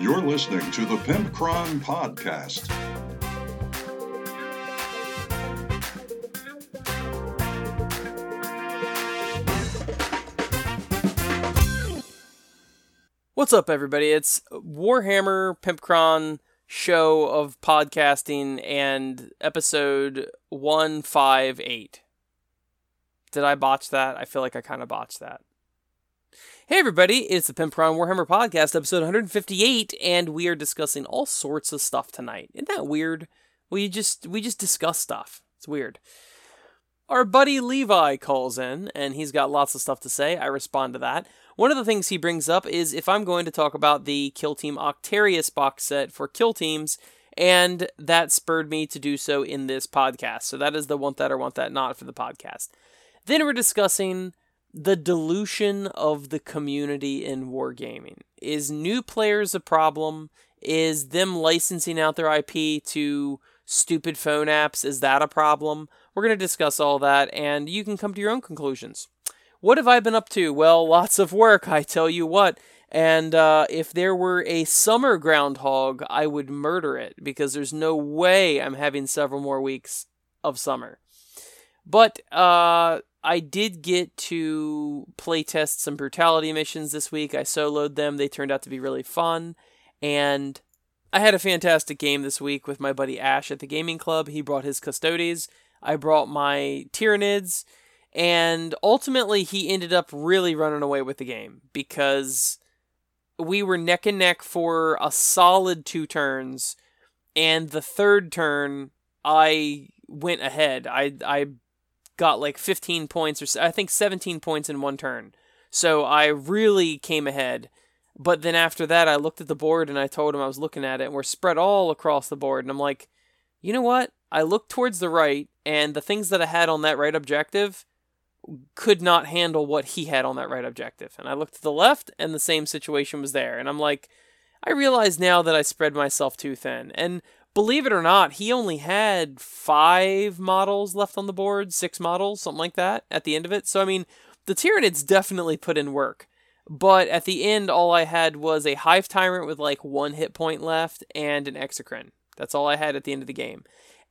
You're listening to the Pimpcron Podcast. What's up, everybody? It's Warhammer Pimpcron show of podcasting and episode 158. Did I botch that? I feel like I kind of botched that. Hey, everybody, it's the Pimpcron Warhammer podcast, episode 158, and we are discussing all sorts of stuff tonight. Isn't that weird? We just we just discuss stuff. It's weird. Our buddy Levi calls in, and he's got lots of stuff to say. I respond to that. One of the things he brings up is if I'm going to talk about the Kill Team Octarius box set for Kill Teams, and that spurred me to do so in this podcast. So that is the want that or want that not for the podcast. Then we're discussing the dilution of the community in wargaming. Is new players a problem? Is them licensing out their IP to stupid phone apps? Is that a problem? We're going to discuss all that, and you can come to your own conclusions. What have I been up to? Well, lots of work, I tell you what. And uh, if there were a summer groundhog, I would murder it because there's no way I'm having several more weeks of summer. But uh, I did get to playtest some brutality missions this week. I soloed them. They turned out to be really fun. And I had a fantastic game this week with my buddy Ash at the gaming club. He brought his Custodes. I brought my Tyranids. And ultimately, he ended up really running away with the game because we were neck and neck for a solid two turns. And the third turn, I went ahead. I, I got like 15 points, or I think 17 points in one turn. So I really came ahead. But then after that, I looked at the board and I told him I was looking at it, and we're spread all across the board. And I'm like, you know what? I looked towards the right, and the things that I had on that right objective could not handle what he had on that right objective. And I looked to the left, and the same situation was there. And I'm like, I realize now that I spread myself too thin. And believe it or not, he only had five models left on the board, six models, something like that, at the end of it. So, I mean, the Tyranids definitely put in work. But at the end, all I had was a Hive Tyrant with like one hit point left and an Exocrine. That's all I had at the end of the game.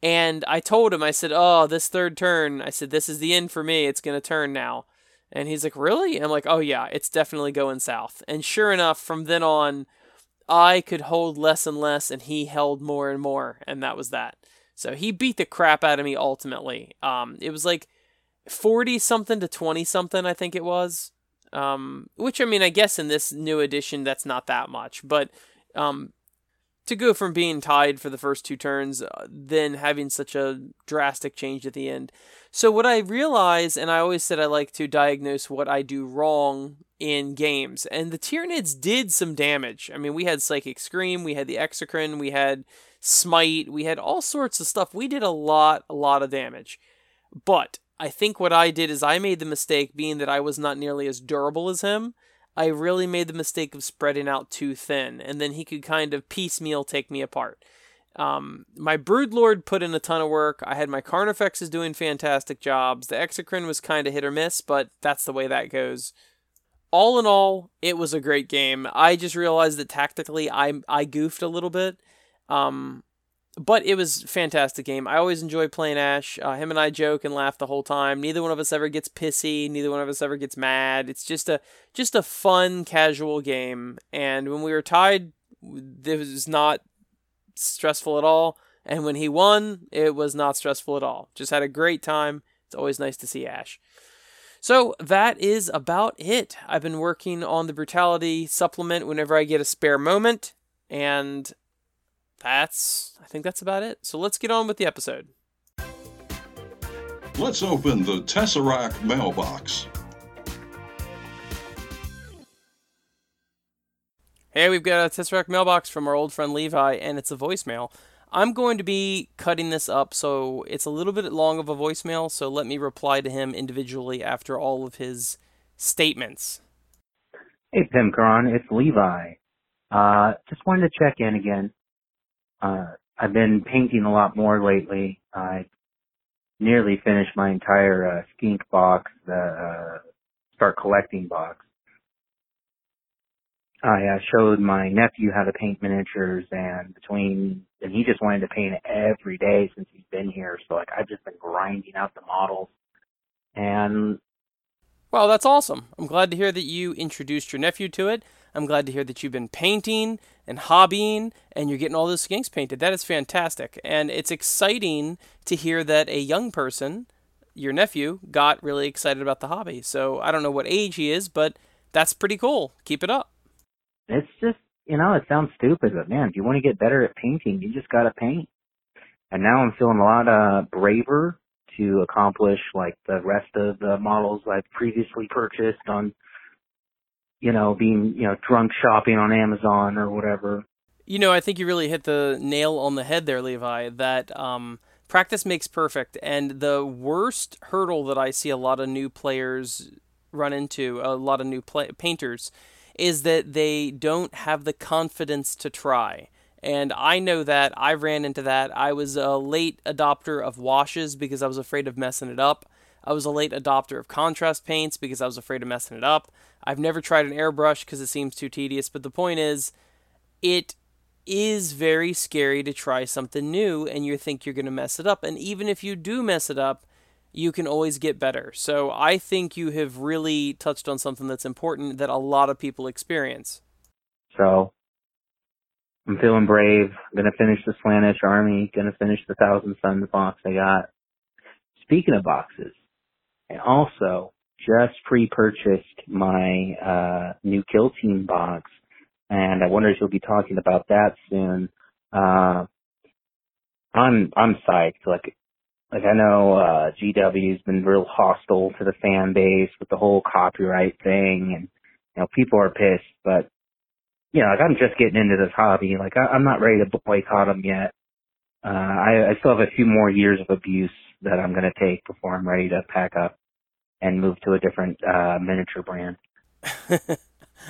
And I told him, I said, Oh, this third turn, I said, This is the end for me. It's going to turn now. And he's like, Really? And I'm like, Oh, yeah, it's definitely going south. And sure enough, from then on, I could hold less and less, and he held more and more. And that was that. So he beat the crap out of me ultimately. Um, it was like 40 something to 20 something, I think it was. Um, which, I mean, I guess in this new edition, that's not that much. But um, to go from being tied for the first two turns, uh, then having such a drastic change at the end. So, what I realize, and I always said I like to diagnose what I do wrong in games, and the Tyranids did some damage. I mean, we had Psychic Scream, we had the Exocrine, we had Smite, we had all sorts of stuff. We did a lot, a lot of damage. But I think what I did is I made the mistake, being that I was not nearly as durable as him, I really made the mistake of spreading out too thin, and then he could kind of piecemeal take me apart. Um, my Broodlord put in a ton of work. I had my Carnifexes doing fantastic jobs. The Exocrine was kind of hit or miss, but that's the way that goes. All in all, it was a great game. I just realized that tactically I I goofed a little bit. Um, but it was fantastic game. I always enjoy playing Ash. Uh, him and I joke and laugh the whole time. Neither one of us ever gets pissy. Neither one of us ever gets mad. It's just a just a fun, casual game. And when we were tied, it was not stressful at all. And when he won, it was not stressful at all. Just had a great time. It's always nice to see Ash. So that is about it. I've been working on the brutality supplement whenever I get a spare moment, and that's I think that's about it. So let's get on with the episode. Let's open the Tesseract mailbox. Hey, we've got a Tesseract mailbox from our old friend Levi, and it's a voicemail. I'm going to be cutting this up, so it's a little bit long of a voicemail, so let me reply to him individually after all of his statements. Hey, Pimpcron, it's Levi. Uh, just wanted to check in again. Uh, I've been painting a lot more lately. I nearly finished my entire uh, skink box, the uh, start collecting box. I uh, showed my nephew how to paint miniatures, and between and he just wanted to paint every day since he's been here. So like I've just been grinding out the models, and well, that's awesome. I'm glad to hear that you introduced your nephew to it. I'm glad to hear that you've been painting and hobbying and you're getting all those skinks painted. That is fantastic. And it's exciting to hear that a young person, your nephew, got really excited about the hobby. So I don't know what age he is, but that's pretty cool. Keep it up. It's just, you know, it sounds stupid, but man, if you want to get better at painting, you just got to paint. And now I'm feeling a lot uh, braver to accomplish like the rest of the models I've previously purchased on, you know, being, you know, drunk shopping on Amazon or whatever. You know, I think you really hit the nail on the head there, Levi, that um, practice makes perfect. And the worst hurdle that I see a lot of new players run into, a lot of new play- painters, is that they don't have the confidence to try. And I know that I ran into that. I was a late adopter of washes because I was afraid of messing it up. I was a late adopter of contrast paints because I was afraid of messing it up. I've never tried an airbrush because it seems too tedious. But the point is, it is very scary to try something new and you think you're going to mess it up. And even if you do mess it up, you can always get better. So I think you have really touched on something that's important that a lot of people experience. So I'm feeling brave. I'm gonna finish the Slaanesh army. Gonna finish the Thousand Suns box I got. Speaking of boxes, I also just pre-purchased my uh, new Kill Team box, and I wonder if you'll be talking about that soon. Uh, I'm I'm psyched. Like like I know uh GW's been real hostile to the fan base with the whole copyright thing and you know people are pissed but you know like I'm just getting into this hobby like I, I'm not ready to boycott them yet. Uh I, I still have a few more years of abuse that I'm going to take before I'm ready to pack up and move to a different uh miniature brand.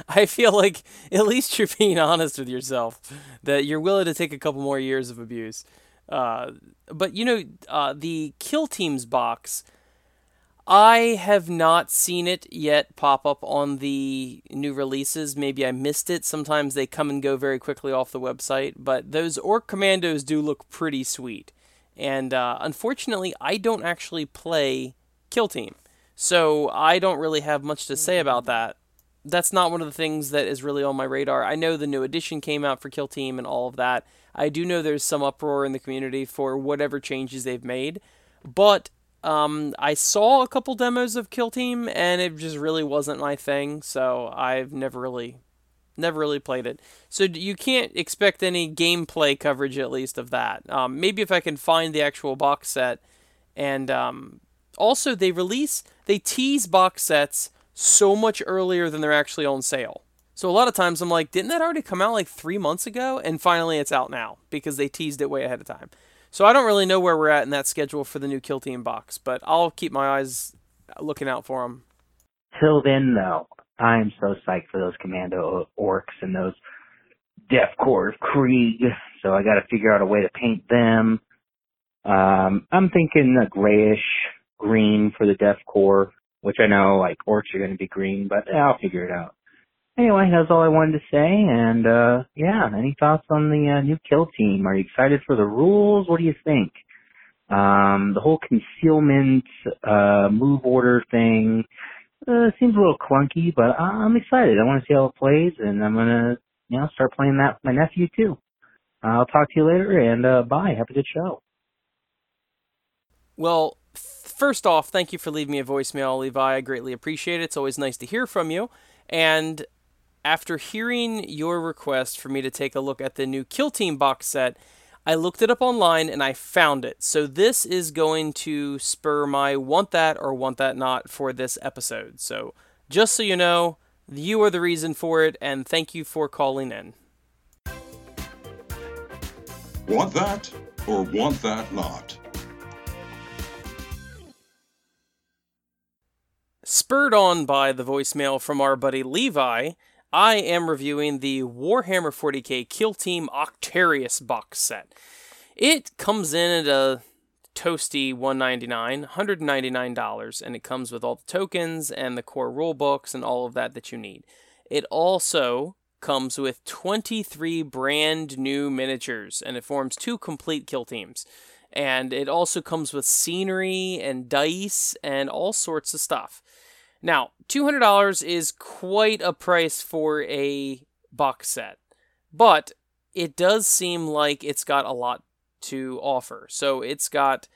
I feel like at least you're being honest with yourself that you're willing to take a couple more years of abuse. Uh, but you know, uh, the Kill Teams box, I have not seen it yet pop up on the new releases. Maybe I missed it. Sometimes they come and go very quickly off the website, but those Orc Commandos do look pretty sweet. And uh, unfortunately, I don't actually play Kill Team, so I don't really have much to say about that. That's not one of the things that is really on my radar. I know the new edition came out for Kill Team and all of that. I do know there's some uproar in the community for whatever changes they've made, but um, I saw a couple demos of Kill Team and it just really wasn't my thing, so I've never really never really played it. So you can't expect any gameplay coverage at least of that. Um, maybe if I can find the actual box set and um, also they release they tease box sets so much earlier than they're actually on sale. So a lot of times I'm like, didn't that already come out like three months ago? And finally it's out now because they teased it way ahead of time. So I don't really know where we're at in that schedule for the new Kill Team box, but I'll keep my eyes looking out for them. Till then, though, I'm so psyched for those Commando orcs and those Death Korps of Krieg. So I got to figure out a way to paint them. Um, I'm thinking a grayish green for the Death Korps, which I know like orcs are going to be green, but I'll figure it out anyway, that's all I wanted to say. And uh yeah, any thoughts on the uh, new kill team? Are you excited for the rules? What do you think? Um, the whole concealment uh move order thing uh, seems a little clunky, but I'm excited. I want to see how it plays, and I'm gonna you know start playing that with my nephew too. I'll talk to you later, and uh, bye. Have a good show. Well, first off, thank you for leaving me a voicemail, Levi. I greatly appreciate it. It's always nice to hear from you. And after hearing your request for me to take a look at the new Kill Team box set, I looked it up online and I found it. So this is going to spur my want that or want that not for this episode. So just so you know, you are the reason for it, and thank you for calling in. Want that or want that not? Spurred on by the voicemail from our buddy Levi, I am reviewing the Warhammer 40k Kill Team Octarius box set. It comes in at a toasty 199 $199 and it comes with all the tokens and the core rule books and all of that that you need. It also comes with 23 brand new miniatures, and it forms two complete kill teams. And it also comes with scenery and dice and all sorts of stuff. Now, $200 is quite a price for a box set, but it does seem like it's got a lot to offer. So it's got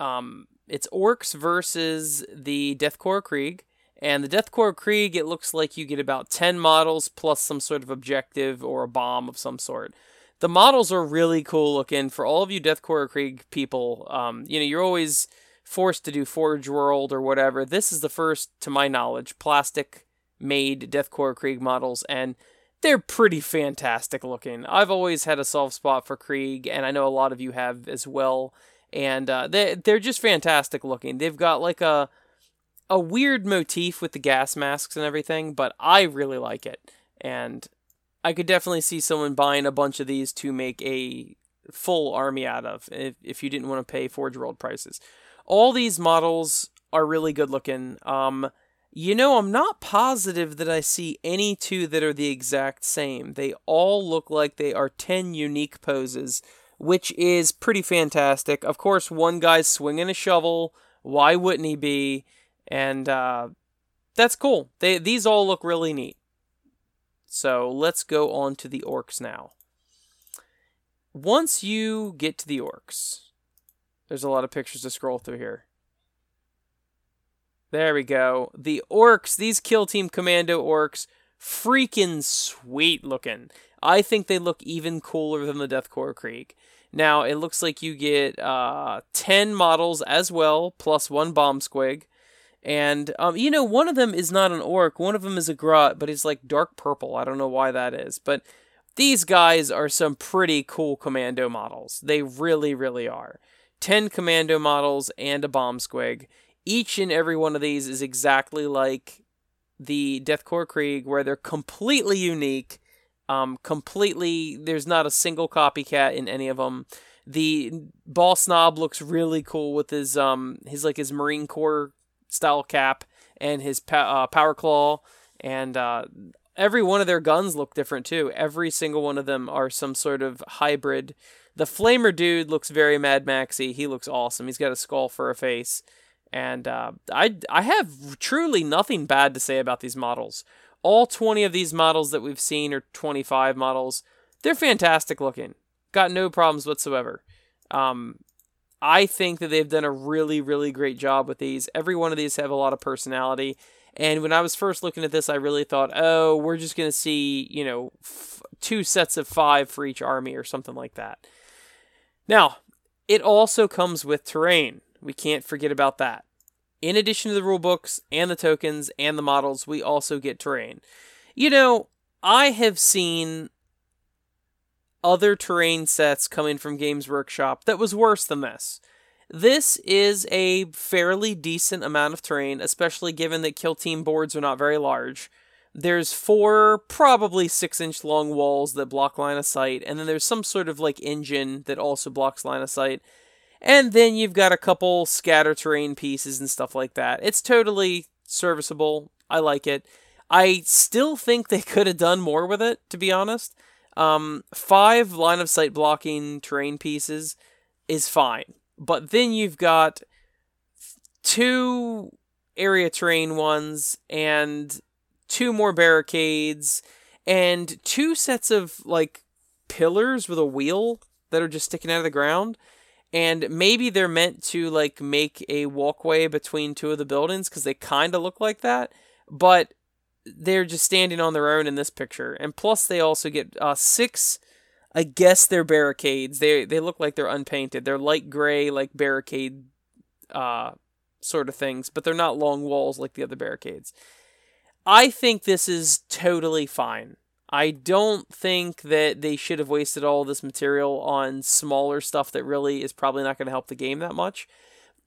um, it's orcs versus the Death Korps Krieg. And the Death Korps Krieg, it looks like you get about 10 models plus some sort of objective or a bomb of some sort. The models are really cool looking. For all of you Death Korps Krieg people, um, you know, you're always forced to do Forge World or whatever. This is the first, to my knowledge, plastic made Death Korps Krieg models, and they're pretty fantastic looking. I've always had a soft spot for Krieg, and I know a lot of you have as well and uh, they they're just fantastic looking. They've got like a a weird motif with the gas masks and everything, but I really like it, and I could definitely see someone buying a bunch of these to make a full army out of if, if you didn't want to pay Forge World prices. All these models are really good looking. Um, you know, I'm not positive that I see any two that are the exact same. They all look like they are 10 unique poses which is pretty fantastic. Of course, one guy's swinging a shovel. Why wouldn't he be? And uh, that's cool. They these all look really neat. So let's go on to the orcs now. Once you get to the orcs, there's a lot of pictures to scroll through here. There we go. The orcs, these kill team commando orcs, freaking sweet looking. I think they look even cooler than the Death Korps Krieg. Now, it looks like you get uh, 10 models as well, plus one bomb squig. And, um, you know, one of them is not an orc, one of them is a grot, but it's like dark purple. I don't know why that is. But these guys are some pretty cool commando models. They really, really are. 10 commando models and a bomb squig. Each and every one of these is exactly like the Death Korps Krieg, where they're completely unique um, completely, there's not a single copycat in any of them. The Boss Nob looks really cool with his um his like his Marine Corps style cap and his pa- uh, power claw, and uh, every one of their guns look different too. Every single one of them are some sort of hybrid. The Flamer dude looks very Mad Maxy. He looks awesome. He's got a skull for a face, and uh, I I have truly nothing bad to say about these models all 20 of these models that we've seen are 25 models. They're fantastic looking. Got no problems whatsoever. Um, I think that they've done a really, really great job with these. Every one of these have a lot of personality. And when I was first looking at this, I really thought, oh, we're just going to see, you know, f- two sets of five for each army or something like that. Now, it also comes with terrain. We can't forget about that. In addition to the rule books and the tokens and the models, we also get terrain. You know, I have seen other terrain sets coming from Games Workshop that was worse than this. This is a fairly decent amount of terrain, especially given that kill team boards are not very large. There's four, probably six inch long walls that block line of sight, and then there's some sort of like engine that also blocks line of sight. And then you've got a couple scatter terrain pieces and stuff like that. It's totally serviceable. I like it. I still think they could have done more with it, to be honest. Um, five line of sight blocking terrain pieces is fine. But then you've got two area terrain ones and two more barricades and two sets of like pillars with a wheel that are just sticking out of the ground. And maybe they're meant to like make a walkway between two of the buildings because they kind of look like that but they're just standing on their own in this picture. And plus they also get uh, six i guess they're barricades. They they look like they're unpainted. They're light gray like barricade uh, sort of things but they're not long walls like the other barricades i think this is totally fine I don't think that they should have wasted all this material on smaller stuff that really is probably not going to help the game that much.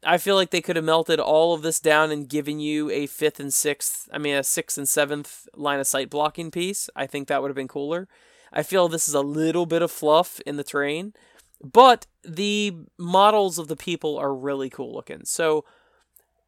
I feel like they could have melted all of this down and given you a fifth and sixth, I mean, a sixth and seventh line of sight blocking piece. I think that would have been cooler. I feel this is a little bit of fluff in the terrain, but the models of the people are really cool looking. So,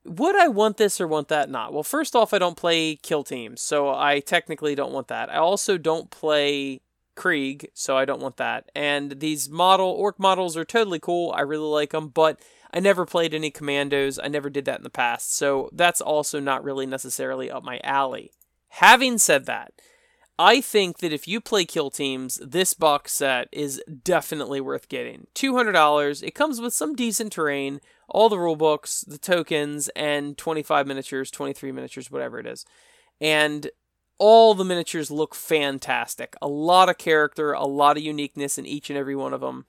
would I want this or want that not? Well, first off, I don't play kill teams, so I technically don't want that. I also don't play Krieg, so I don't want that. And these model orc models are totally cool. I really like them, but I never played any commandos. I never did that in the past, so that's also not really necessarily up my alley. Having said that, I think that if you play kill teams, this box set is definitely worth getting. $200. It comes with some decent terrain, all the rule books, the tokens, and 25 miniatures, 23 miniatures, whatever it is. And all the miniatures look fantastic. A lot of character, a lot of uniqueness in each and every one of them.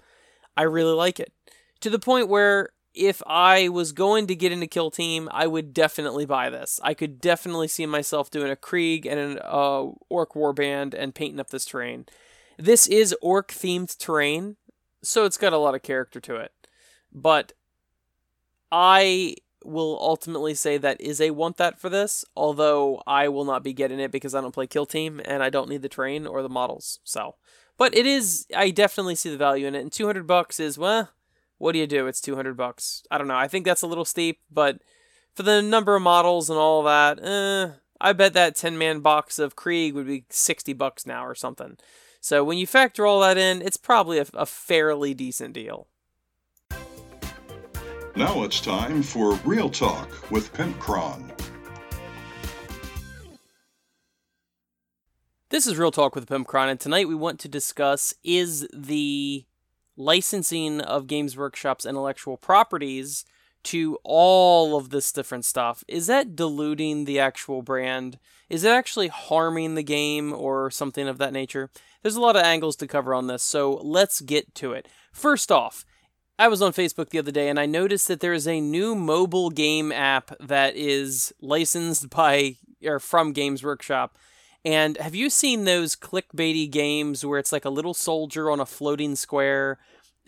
I really like it. To the point where if I was going to get into Kill Team, I would definitely buy this. I could definitely see myself doing a Krieg and an uh, Orc Warband and painting up this terrain. This is Orc themed terrain, so it's got a lot of character to it. But I will ultimately say that is a want that for this, although I will not be getting it because I don't play Kill Team and I don't need the terrain or the models. So, but it is I definitely see the value in it. And 200 bucks is well, what do you do? It's 200 bucks. I don't know. I think that's a little steep, but for the number of models and all that, eh, I bet that 10 man box of Krieg would be 60 bucks now or something. So when you factor all that in, it's probably a, a fairly decent deal. Now it's time for Real Talk with Pimp Pimpcron. This is Real Talk with Pimp Pimpcron, and tonight we want to discuss is the licensing of Games Workshop's intellectual properties to all of this different stuff, is that diluting the actual brand? Is it actually harming the game or something of that nature? There's a lot of angles to cover on this, so let's get to it. First off, I was on Facebook the other day and I noticed that there is a new mobile game app that is licensed by or from Games Workshop. And have you seen those clickbaity games where it's like a little soldier on a floating square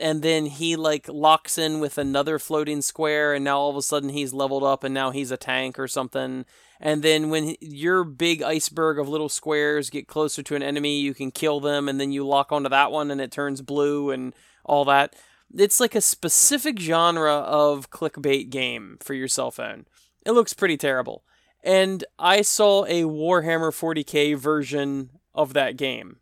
and then he like locks in with another floating square and now all of a sudden he's leveled up and now he's a tank or something and then when your big iceberg of little squares get closer to an enemy you can kill them and then you lock onto that one and it turns blue and all that it's like a specific genre of clickbait game for your cell phone. It looks pretty terrible. And I saw a Warhammer 40k version of that game.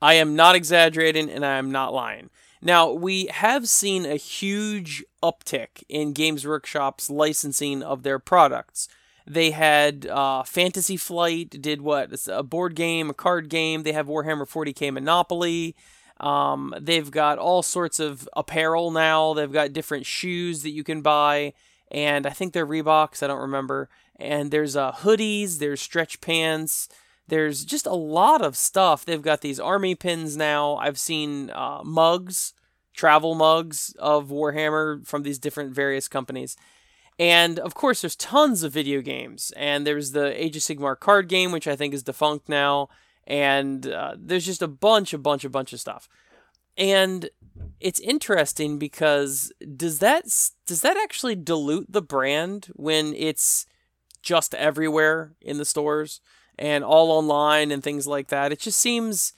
I am not exaggerating and I am not lying. Now, we have seen a huge uptick in Games Workshop's licensing of their products. They had uh, Fantasy Flight, did what? It's a board game, a card game. They have Warhammer 40k Monopoly. Um, they've got all sorts of apparel now. They've got different shoes that you can buy, and I think they're Reeboks. I don't remember. And there's uh, hoodies. There's stretch pants. There's just a lot of stuff. They've got these army pins now. I've seen uh, mugs, travel mugs of Warhammer from these different various companies. And of course, there's tons of video games. And there's the Age of Sigmar card game, which I think is defunct now and uh, there's just a bunch, a bunch, a bunch of stuff. And it's interesting because does that does that actually dilute the brand when it's just everywhere in the stores and all online and things like that? It just seems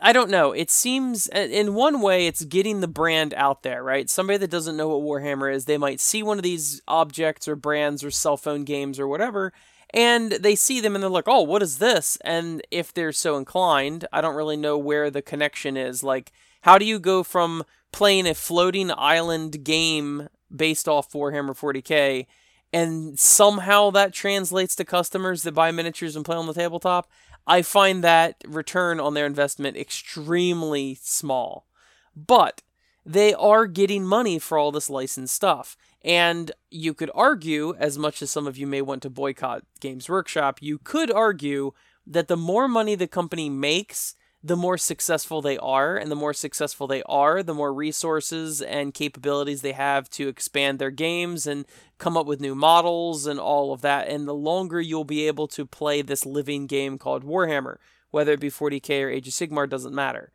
I don't know. It seems in one way it's getting the brand out there, right? Somebody that doesn't know what Warhammer is, they might see one of these objects or brands or cell phone games or whatever and they see them and they're like, "Oh, what is this?" And if they're so inclined, I don't really know where the connection is. Like, how do you go from playing a floating island game based off Warhammer 40k and somehow that translates to customers that buy miniatures and play on the tabletop? I find that return on their investment extremely small. But they are getting money for all this licensed stuff. And you could argue, as much as some of you may want to boycott Games Workshop, you could argue that the more money the company makes, the more successful they are. And the more successful they are, the more resources and capabilities they have to expand their games and come up with new models and all of that. And the longer you'll be able to play this living game called Warhammer, whether it be 40k or Age of Sigmar, doesn't matter.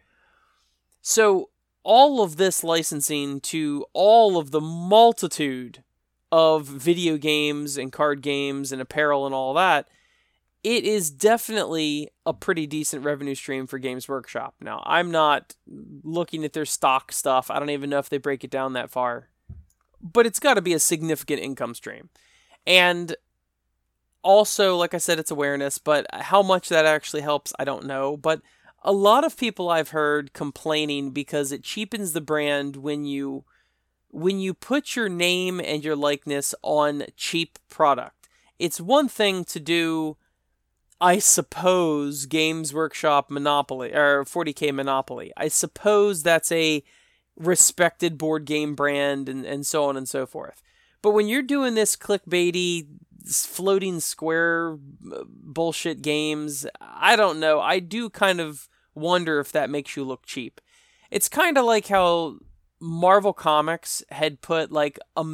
So all of this licensing to all of the multitude of video games and card games and apparel and all that, it is definitely a pretty decent revenue stream for Games Workshop. Now, I'm not looking at their stock stuff. I don't even know if they break it down that far. But it's got to be a significant income stream. And also, like I said, it's awareness, but how much that actually helps, I don't know. But a lot of people I've heard complaining because it cheapens the brand when you when you put your name and your likeness on cheap product. It's one thing to do I suppose Games Workshop Monopoly or 40K Monopoly. I suppose that's a respected board game brand and, and so on and so forth. But when you're doing this clickbaity floating square uh, bullshit games, I don't know. I do kind of wonder if that makes you look cheap. It's kind of like how Marvel Comics had put like a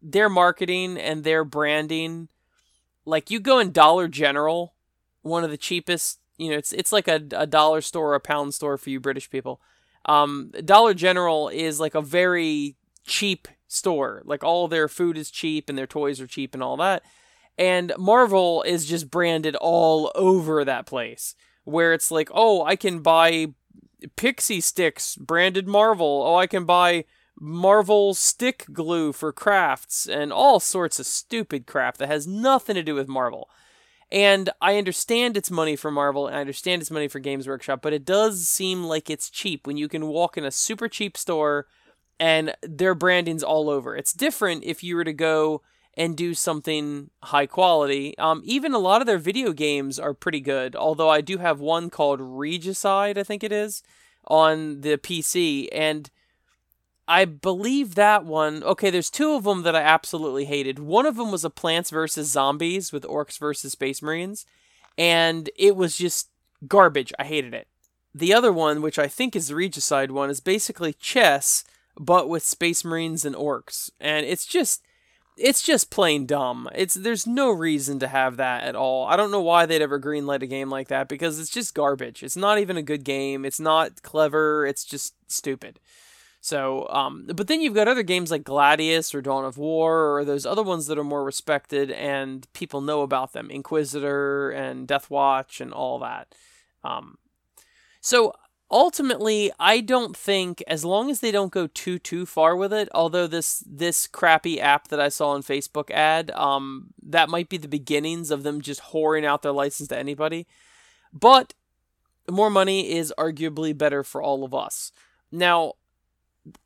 their marketing and their branding like you go in Dollar General, one of the cheapest, you know, it's it's like a, a dollar store or a pound store for you British people. Um, Dollar General is like a very cheap store. Like all their food is cheap and their toys are cheap and all that. And Marvel is just branded all over that place where it's like, oh, I can buy pixie sticks branded Marvel. Oh, I can buy Marvel stick glue for crafts and all sorts of stupid crap that has nothing to do with Marvel. And I understand it's money for Marvel and I understand it's money for Games Workshop, but it does seem like it's cheap when you can walk in a super cheap store and their branding's all over. It's different if you were to go and do something high quality. Um, even a lot of their video games are pretty good, although I do have one called Regicide, I think it is, on the PC, and I believe that one. Okay, there's two of them that I absolutely hated. One of them was a Plants vs Zombies with Orcs versus Space Marines, and it was just garbage. I hated it. The other one, which I think is the Regicide one, is basically chess but with Space Marines and Orcs, and it's just it's just plain dumb. It's there's no reason to have that at all. I don't know why they'd ever greenlight a game like that because it's just garbage. It's not even a good game. It's not clever. It's just stupid. So, um, but then you've got other games like Gladius or Dawn of War or those other ones that are more respected and people know about them, Inquisitor and Death Watch and all that. Um, so ultimately, I don't think as long as they don't go too too far with it. Although this this crappy app that I saw on Facebook ad, um, that might be the beginnings of them just whoring out their license to anybody. But more money is arguably better for all of us. Now,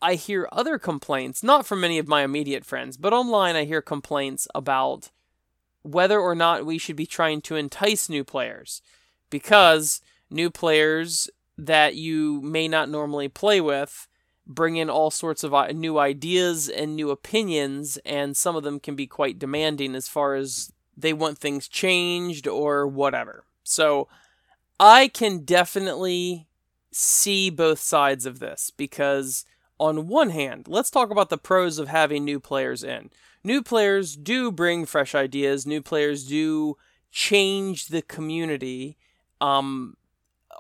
I hear other complaints, not from many of my immediate friends, but online I hear complaints about whether or not we should be trying to entice new players because new players that you may not normally play with bring in all sorts of new ideas and new opinions and some of them can be quite demanding as far as they want things changed or whatever. So I can definitely see both sides of this because on one hand, let's talk about the pros of having new players in. New players do bring fresh ideas, new players do change the community. Um,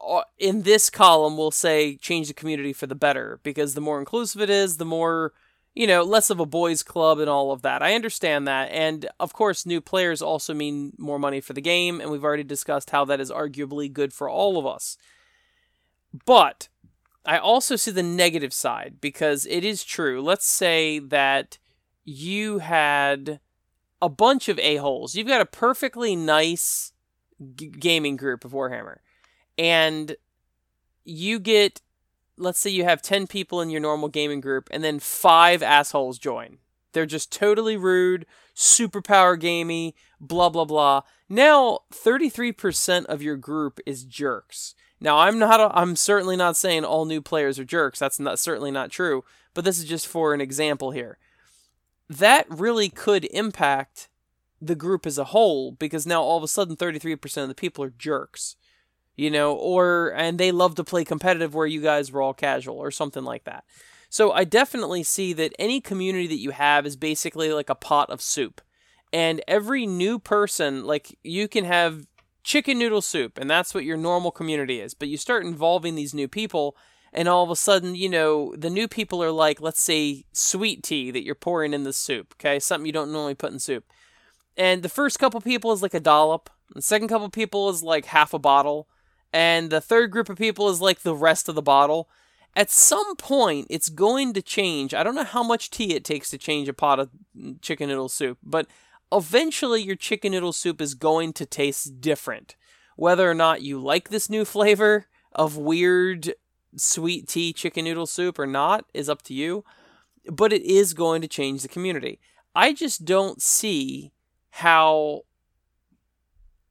Uh, in this column, we'll say change the community for the better because the more inclusive it is, the more, you know, less of a boys' club and all of that. I understand that. And of course, new players also mean more money for the game, and we've already discussed how that is arguably good for all of us. But I also see the negative side because it is true. Let's say that you had a bunch of a-holes. You've got a perfectly nice g- gaming group of Warhammer. And you get let's say you have 10 people in your normal gaming group and then 5 assholes join. They're just totally rude, superpower gamey, blah blah blah. Now 33% of your group is jerks. Now, I'm not. A, I'm certainly not saying all new players are jerks. That's not certainly not true. But this is just for an example here. That really could impact the group as a whole because now all of a sudden 33% of the people are jerks. You know, or and they love to play competitive where you guys were all casual or something like that. So I definitely see that any community that you have is basically like a pot of soup. And every new person, like you can have chicken noodle soup, and that's what your normal community is. But you start involving these new people, and all of a sudden, you know, the new people are like, let's say, sweet tea that you're pouring in the soup, okay? Something you don't normally put in soup. And the first couple people is like a dollop, the second couple people is like half a bottle, and the third group of people is like the rest of the bottle. at some point it's going to change. I don't know how much tea it takes to change a pot of chicken noodle soup, but eventually your chicken noodle soup is going to taste different. Whether or not you like this new flavor of weird sweet tea chicken noodle soup or not is up to you, but it is going to change the community. I just don't see how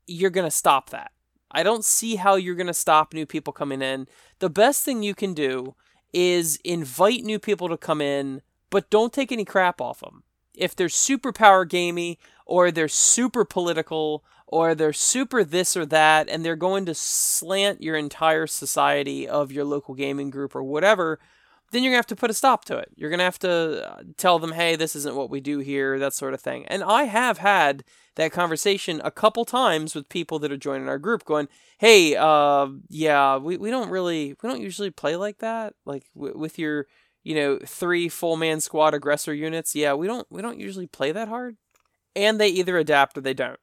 you're going to stop that. I don't see how you're going to stop new people coming in. The best thing you can do is invite new people to come in, but don't take any crap off them. If they're super power gamey or they're super political or they're super this or that and they're going to slant your entire society of your local gaming group or whatever, then you're going to have to put a stop to it. You're going to have to uh, tell them, hey, this isn't what we do here, that sort of thing. And I have had that conversation a couple times with people that are joining our group going, hey, uh, yeah, we, we don't really, we don't usually play like that. Like w- with your, you know, three full man squad aggressor units. Yeah, we don't, we don't usually play that hard. And they either adapt or they don't.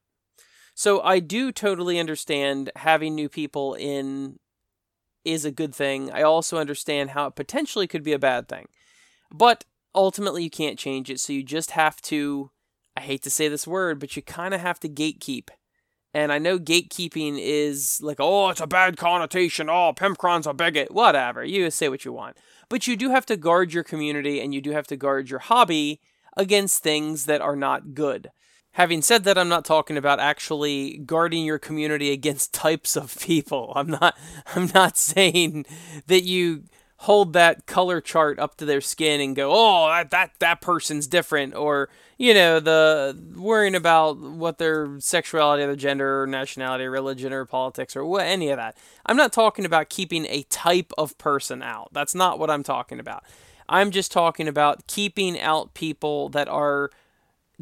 So I do totally understand having new people in is a good thing. I also understand how it potentially could be a bad thing. But ultimately, you can't change it. So you just have to, I hate to say this word, but you kind of have to gatekeep. And I know gatekeeping is like, oh, it's a bad connotation. Oh, Pimpcron's a bigot. Whatever. You say what you want. But you do have to guard your community and you do have to guard your hobby against things that are not good. Having said that, I'm not talking about actually guarding your community against types of people. I'm not I'm not saying that you hold that color chart up to their skin and go, "Oh, that that, that person's different," or you know, the worrying about what their sexuality, their gender, or nationality, or religion, or politics, or what any of that. I'm not talking about keeping a type of person out. That's not what I'm talking about. I'm just talking about keeping out people that are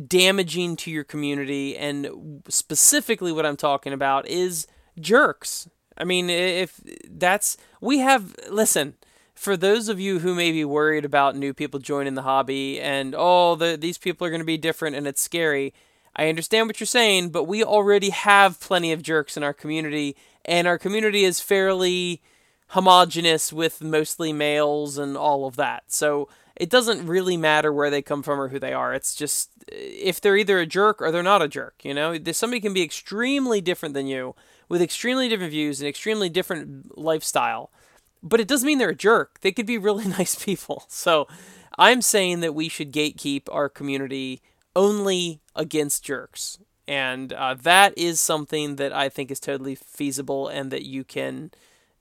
damaging to your community. And specifically, what I'm talking about is jerks. I mean, if that's, we have, listen, for those of you who may be worried about new people joining the hobby and, oh, the, these people are going to be different and it's scary, I understand what you're saying, but we already have plenty of jerks in our community, and our community is fairly homogenous with mostly males and all of that. So it doesn't really matter where they come from or who they are. It's just if they're either a jerk or they're not a jerk. You know, somebody can be extremely different than you with extremely different views and extremely different lifestyle, but it doesn't mean they're a jerk. They could be really nice people. So I'm saying that we should gatekeep our community only against jerks. And uh, that is something that I think is totally feasible and that you can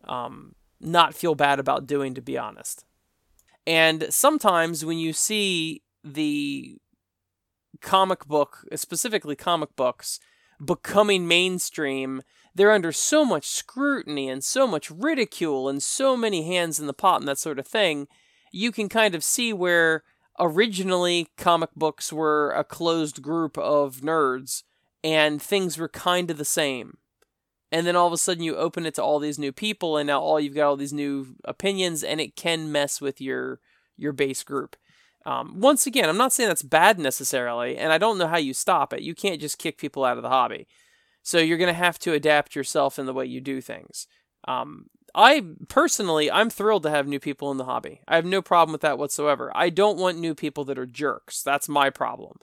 um, not feel bad about doing, to be honest. And sometimes when you see the comic book, specifically comic books, becoming mainstream, they're under so much scrutiny and so much ridicule and so many hands in the pot and that sort of thing. You can kind of see where originally comic books were a closed group of nerds and things were kind of the same and then all of a sudden you open it to all these new people and now all you've got all these new opinions and it can mess with your your base group. Um, once again i'm not saying that's bad necessarily and i don't know how you stop it. You can't just kick people out of the hobby. So you're going to have to adapt yourself in the way you do things. Um, i personally i'm thrilled to have new people in the hobby. I have no problem with that whatsoever. I don't want new people that are jerks. That's my problem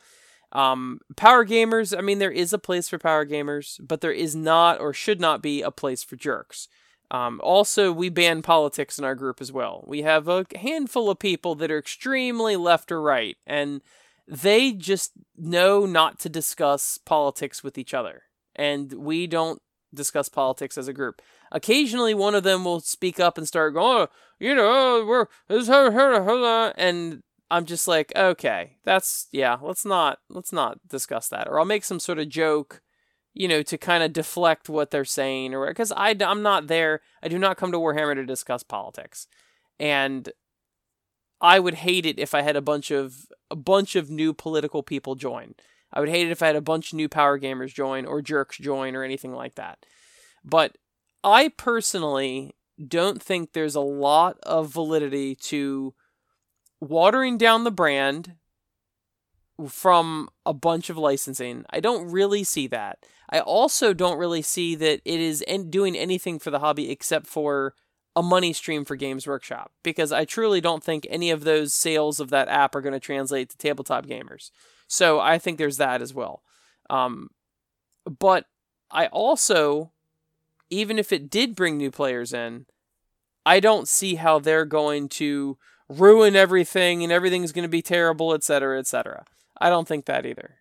um, power gamers, I mean, there is a place for power gamers, but there is not or should not be a place for jerks. Um, also, we ban politics in our group as well. We have a handful of people that are extremely left or right, and they just know not to discuss politics with each other. And we don't discuss politics as a group. Occasionally, one of them will speak up and start going, oh, you know, we're, and I'm just like, okay, that's yeah, let's not let's not discuss that. Or I'll make some sort of joke, you know, to kind of deflect what they're saying or because I I'm not there. I do not come to Warhammer to discuss politics. And I would hate it if I had a bunch of a bunch of new political people join. I would hate it if I had a bunch of new power gamers join or jerks join or anything like that. But I personally don't think there's a lot of validity to watering down the brand from a bunch of licensing. I don't really see that. I also don't really see that it is doing anything for the hobby except for a money stream for Games Workshop because I truly don't think any of those sales of that app are going to translate to tabletop gamers. So I think there's that as well. Um, but I also, even if it did bring new players in, I don't see how they're going to ruin everything and everything's going to be terrible, etc., etc. I don't think that either.